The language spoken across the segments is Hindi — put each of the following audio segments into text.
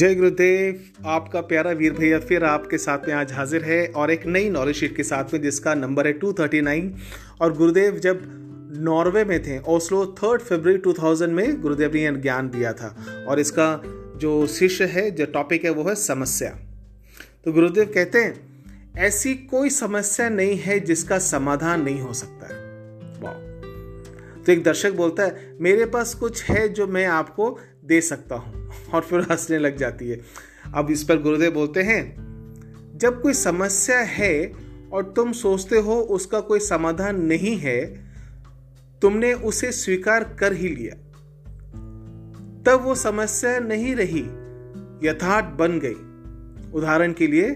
जय गुरुदेव, आपका प्यारा वीर भैया फिर आपके साथ में आज हाजिर है और एक नई नॉलेज शीट के साथ में जिसका नंबर है 239 और गुरुदेव, जब नॉर्वे में थे, ओस्लो थर्ड फरवरी 2000 में गुरुदेव ने ज्ञान दिया था और इसका जो शिष्य है, जो टॉपिक है, वो है समस्या। तो गुरुदेव कहते हैं, ऐसी कोई समस्या नहीं है जिसका समाधान नहीं हो सकता। है तो एक दर्शक बोलता है, मेरे पास कुछ है जो मैं आपको दे सकता हूँ। और फिर हंसने लग जाती है। अब इस पर गुरुदेव बोलते हैं, जब कोई समस्या है और तुम सोचते हो उसका कोई समाधान नहीं है, तुमने उसे स्वीकार कर ही लिया। तब वो समस्या नहीं रही, यथार्थ बन गई। उदाहरण के लिए,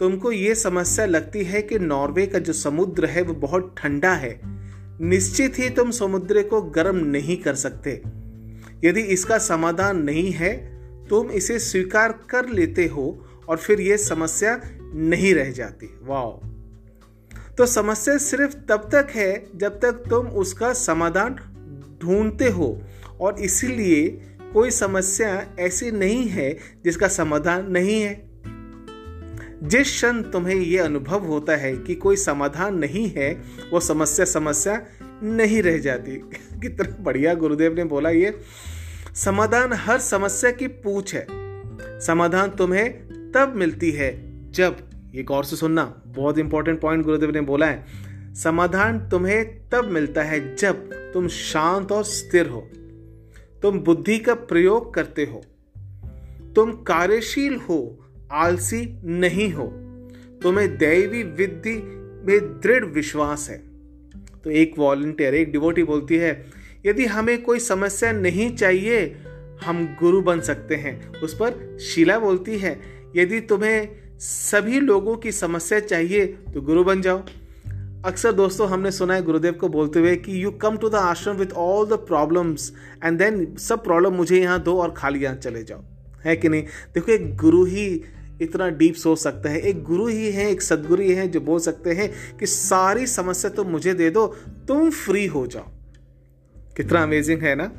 तुमको ये समस्या लगती है कि नॉर्वे का जो समुद्र है वो बहुत ठंडा है। निश्चित ही तुम समुद्र को गर्म नहीं कर सकते। यदि इसका समाधान नहीं है, तुम इसे स्वीकार कर लेते हो और फिर यह समस्या नहीं रह जाती। वाह तो समस्या सिर्फ़ तब तक है जब तक तुम उसका समाधान ढूंढते हो और इसीलिए कोई समस्या ऐसी नहीं है जिसका समाधान नहीं है। जिस क्षण तुम्हें यह अनुभव होता है कि कोई समाधान नहीं है, वो समस्या समस्या नहीं रह जाती। कितना बढ़िया गुरुदेव ने बोला ये। समाधान हर समस्या की पूछ है। समाधान तुम्हें तब मिलती है जब ये गौर से सुनना, बहुत इंपॉर्टेंट पॉइंट गुरुदेव ने बोला है। समाधान तुम्हें तब मिलता है जब तुम शांत और स्थिर हो। तुम बुद्धि का प्रयोग करते हो। तुम कार्यशील हो आलसी नहीं हो, तुम्हें दैवी विधि में दृढ़ विश्वास है। तो एक वॉलंटियर एक डिवोटी बोलती है, यदि हमें कोई समस्या नहीं चाहिए, हम गुरु बन सकते हैं। उस पर शीला बोलती है, यदि तुम्हें सभी लोगों की समस्या चाहिए तो गुरु बन जाओ। अक्सर दोस्तों, हमने सुना है गुरुदेव को बोलते हुए कि you come to the ashram with all the problems and then सब प्रॉब्लम मुझे यहाँ दो और खाली यहाँ चले जाओ। है कि नहीं? देखो, एक गुरु ही इतना डीप सोच सकता है। एक गुरु ही है, एक सदगुरु ही है जो बोल सकते हैं कि सारी समस्या तो मुझे दे दो, तुम फ्री हो जाओ। कितना अमेजिंग है ना?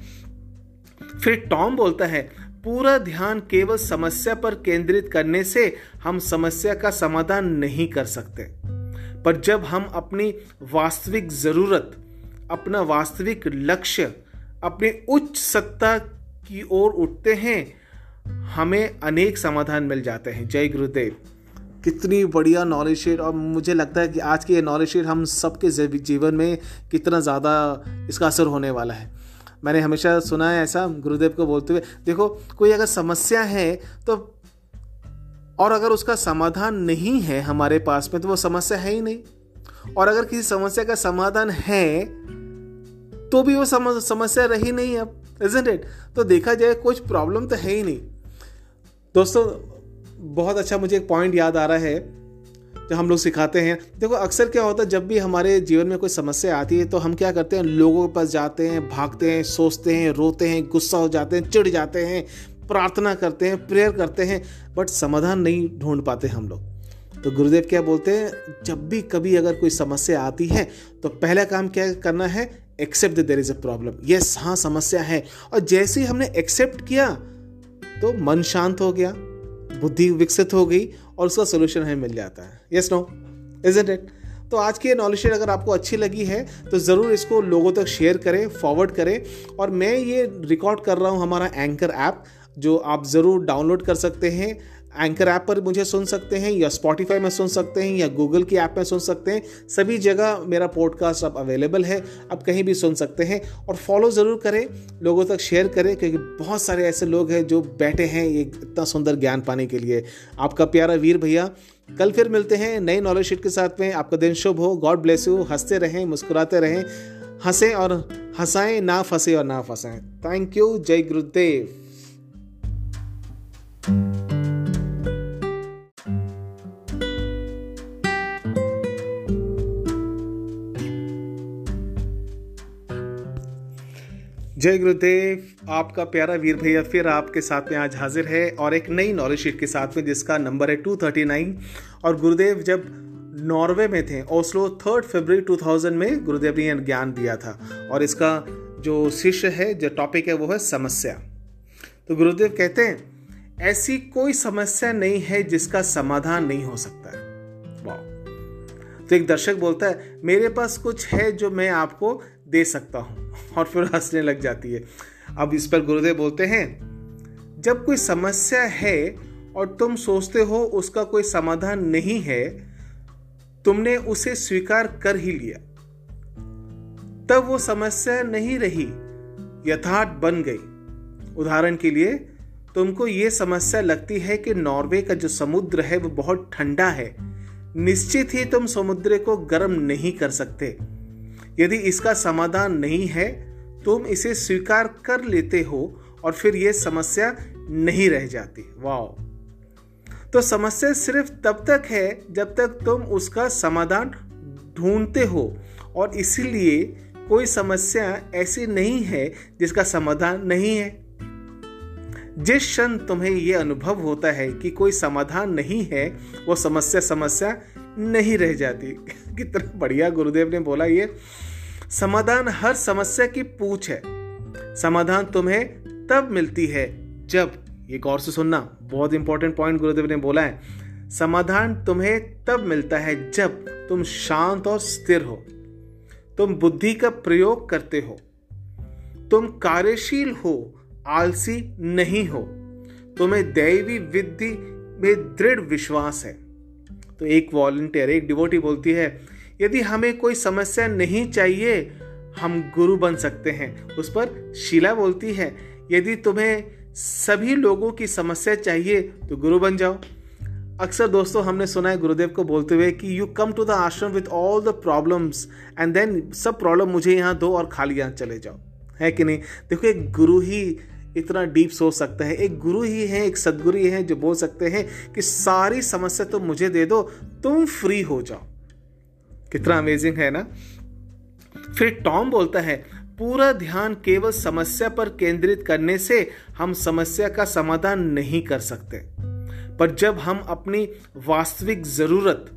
फिर टॉम बोलता है, पूरा ध्यान केवल समस्या पर केंद्रित करने से हम समस्या का समाधान नहीं कर सकते। पर जब हम अपनी वास्तविक ज़रूरत, अपना वास्तविक लक्ष्य, अपनी उच्च सत्ता की ओर उठते हैं हमें अनेक समाधान मिल जाते हैं। जय गुरुदेव। कितनी बढ़िया नॉलेज शेयर और मुझे लगता है कि आज की ये नॉलेज शेयर हम सबके जीवन में कितना ज़्यादा इसका असर होने वाला है। मैंने हमेशा सुना है ऐसा गुरुदेव को बोलते हुए, देखो, कोई अगर समस्या है तो और अगर उसका समाधान नहीं है हमारे पास में तो वो समस्या है ही नहीं। और अगर किसी समस्या का समाधान है तो भी वो समस्या रही नहीं अब इजंट इट तो देखा जाए, कुछ प्रॉब्लम तो है ही नहीं। दोस्तों, बहुत अच्छा मुझे एक पॉइंट याद आ रहा है, जो हम लोग सिखाते हैं। देखो, अक्सर क्या होता है, जब भी हमारे जीवन में कोई समस्या आती है तो हम क्या करते हैं, लोगों के पास जाते हैं, भागते हैं, सोचते हैं, रोते हैं, गुस्सा हो जाते हैं, चिढ़ जाते हैं, प्रार्थना करते हैं प्रेयर करते हैं बट समाधान नहीं ढूंढ पाते हम लोग। तो गुरुदेव क्या बोलते हैं, जब भी कभी अगर कोई समस्या आती है तो पहला काम क्या करना है except there is a problem yes हाँ समस्या है। और जैसे ही हमने एक्सेप्ट किया तो मन शांत हो गया, बुद्धि विकसित हो गई और उसका सोल्यूशन हमें मिल जाता है। यस नो इज़ इट तो आज की ये नॉलेज शेयर अगर आपको अच्छी लगी है तो ज़रूर इसको लोगों तक शेयर करें फॉरवर्ड करें। और मैं ये रिकॉर्ड कर रहा हूँ हमारा एंकर ऐप जो आप ज़रूर डाउनलोड कर सकते हैं। एंकर ऐप पर मुझे सुन सकते हैं, या स्पॉटिफाई में सुन सकते हैं, या गूगल की ऐप में सुन सकते हैं। सभी जगह मेरा पॉडकास्ट अब अवेलेबल है, आप कहीं भी सुन सकते हैं। और फॉलो ज़रूर करें, लोगों तक शेयर करें, क्योंकि बहुत सारे ऐसे लोग हैं जो बैठे हैं ये इतना सुंदर ज्ञान पाने के लिए। आपका प्यारा वीर भैया, कल फिर मिलते हैं नई नॉलेज शीट के साथ में। आपका दिन शुभ हो गॉड ब्लेस यू हँसते रहें, मुस्कुराते रहें, हंसें और हंसाएँ, ना फंसे और ना फंसाएँ। थैंक यू जय गुरुदेव। जय गुरुदेव, आपका प्यारा वीर भैया फिर आपके साथ में आज हाजिर है और एक नई नॉलेज शीट के साथ में जिसका नंबर है 239 और गुरुदेव जब नॉर्वे में थे, ओस्लो थर्ड फरवरी 2000 में गुरुदेव ने ज्ञान दिया था और इसका जो शिष्य है, जो टॉपिक है वो है समस्या। तो गुरुदेव कहते हैं, ऐसी कोई समस्या नहीं है जिसका समाधान नहीं हो सकता है। तो एक दर्शक बोलता है, मेरे पास कुछ है जो मैं आपको दे सकता हूँ। और फिर हंसने लग जाती है। अब इस पर गुरुदेव बोलते हैं, जब कोई समस्या है और तुम सोचते हो उसका कोई समाधान नहीं है, तुमने उसे स्वीकार कर ही लिया। तब वो समस्या नहीं रही, यथार्थ बन गई। उदाहरण के लिए, तुमको ये समस्या लगती है कि नॉर्वे का जो समुद्र है वो बहुत ठंडा है। निश्चित ही तुम समुद्र को गर्म नहीं कर सकते। यदि इसका समाधान नहीं है, तुम इसे स्वीकार कर लेते हो और फिर यह समस्या नहीं रह जाती। वाह तो समस्या सिर्फ़ तब तक है जब तक तुम उसका समाधान ढूंढते हो और इसीलिए कोई समस्या ऐसी नहीं है जिसका समाधान नहीं है। जिस क्षण तुम्हें यह अनुभव होता है कि कोई समाधान नहीं है, वो समस्या समस्या नहीं रह जाती। कितना बढ़िया गुरुदेव ने बोला ये। समाधान हर समस्या की पूछ है। समाधान तुम्हें तब मिलती है जब ये गौर से सुनना, बहुत इंपॉर्टेंट पॉइंट गुरुदेव ने बोला है। समाधान तुम्हें तब मिलता है जब तुम शांत और स्थिर हो। तुम बुद्धि का प्रयोग करते हो। तुम कार्यशील हो आलसी नहीं हो, तुम्हें दैवी विद्धि में दृढ़ विश्वास है। तो एक वॉलंटियर एक डिवोटी बोलती है, यदि हमें कोई समस्या नहीं चाहिए, हम गुरु बन सकते हैं। उस पर शीला बोलती है, यदि तुम्हें सभी लोगों की समस्या चाहिए तो गुरु बन जाओ। अक्सर दोस्तों, हमने सुना है गुरुदेव को बोलते हुए कि you come to the ashram with all the problems and then सब प्रॉब्लम मुझे यहाँ दो और खाली यहाँ चले जाओ। है कि नहीं? देखो, एक गुरु ही इतना डीप सोच सकता है। एक गुरु ही है, एक सदगुरु ही है जो बोल सकते हैं कि सारी समस्या तो मुझे दे दो, तुम फ्री हो जाओ। कितना अमेजिंग है ना? फिर टॉम बोलता है, पूरा ध्यान केवल समस्या पर केंद्रित करने से हम समस्या का समाधान नहीं कर सकते। पर जब हम अपनी वास्तविक ज़रूरत,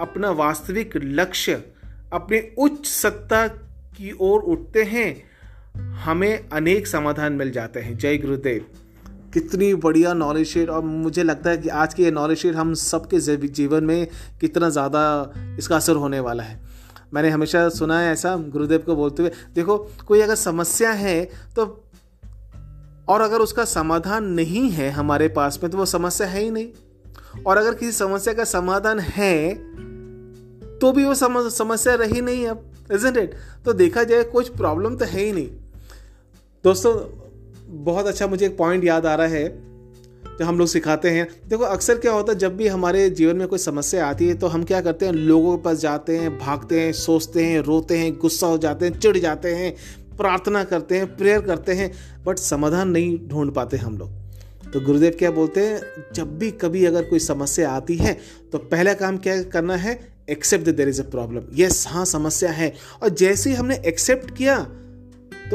अपना वास्तविक लक्ष्य, अपने उच्च सत्ता की ओर उठते हैं हमें अनेक समाधान मिल जाते हैं। जय गुरुदेव। कितनी बढ़िया नॉलेज शेयर और मुझे लगता है कि आज की ये नॉलेज शेयर हम सबके जीवन में कितना ज़्यादा इसका असर होने वाला है। मैंने हमेशा सुना है ऐसा गुरुदेव को बोलते हुए, देखो, कोई अगर समस्या है तो और अगर उसका समाधान नहीं है हमारे पास में तो वो समस्या है ही नहीं। और अगर किसी समस्या का समाधान है तो भी वो समस्या रही नहीं अब इजेंट इट तो देखा जाए, कुछ प्रॉब्लम तो है ही नहीं। दोस्तों, बहुत अच्छा मुझे एक पॉइंट याद आ रहा है, जो हम लोग सिखाते हैं। देखो, अक्सर क्या होता है, जब भी हमारे जीवन में कोई समस्या आती है तो हम क्या करते हैं, लोगों के पास जाते हैं, भागते हैं, सोचते हैं, रोते हैं, गुस्सा हो जाते हैं, चिढ़ जाते हैं, प्रार्थना करते हैं, प्रेयर करते हैं बट समाधान नहीं ढूंढ पाते हम लोग। तो गुरुदेव क्या बोलते हैं, जब भी कभी अगर कोई समस्या आती है तो पहला काम क्या करना है except there is a problem yes हाँ समस्या है। और जैसे ही हमने एक्सेप्ट किया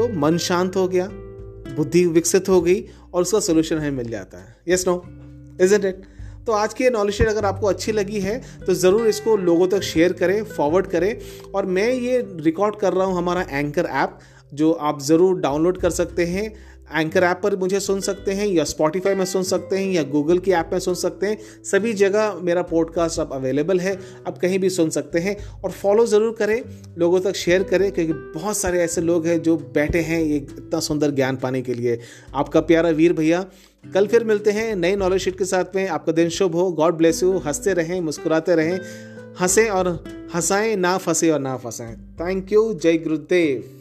तो मन शांत हो गया, बुद्धि विकसित हो गई और उसका सोल्यूशन हमें मिल जाता है। यस नो इज़ इट तो आज की ये नॉलेज शेयर अगर आपको अच्छी लगी है तो ज़रूर इसको लोगों तक शेयर करें फॉरवर्ड करें। और मैं ये रिकॉर्ड कर रहा हूँ हमारा एंकर ऐप जो आप ज़रूर डाउनलोड कर सकते हैं। एंकर ऐप पर मुझे सुन सकते हैं, या स्पॉटिफाई में सुन सकते हैं, या गूगल की ऐप में सुन सकते हैं। सभी जगह मेरा पॉडकास्ट अब अवेलेबल है, आप कहीं भी सुन सकते हैं। और फॉलो ज़रूर करें, लोगों तक शेयर करें, क्योंकि बहुत सारे ऐसे लोग हैं जो बैठे हैं ये इतना सुंदर ज्ञान पाने के लिए। आपका प्यारा वीर भैया, कल फिर मिलते हैं नई नॉलेज शीट के साथ में। आपका दिन शुभ हो गॉड ब्लेस यू हँसते रहें, मुस्कुराते रहें। हंसें और हंसाएँ, ना फंसे और ना फंसाएँ। थैंक यू जय गुरुदेव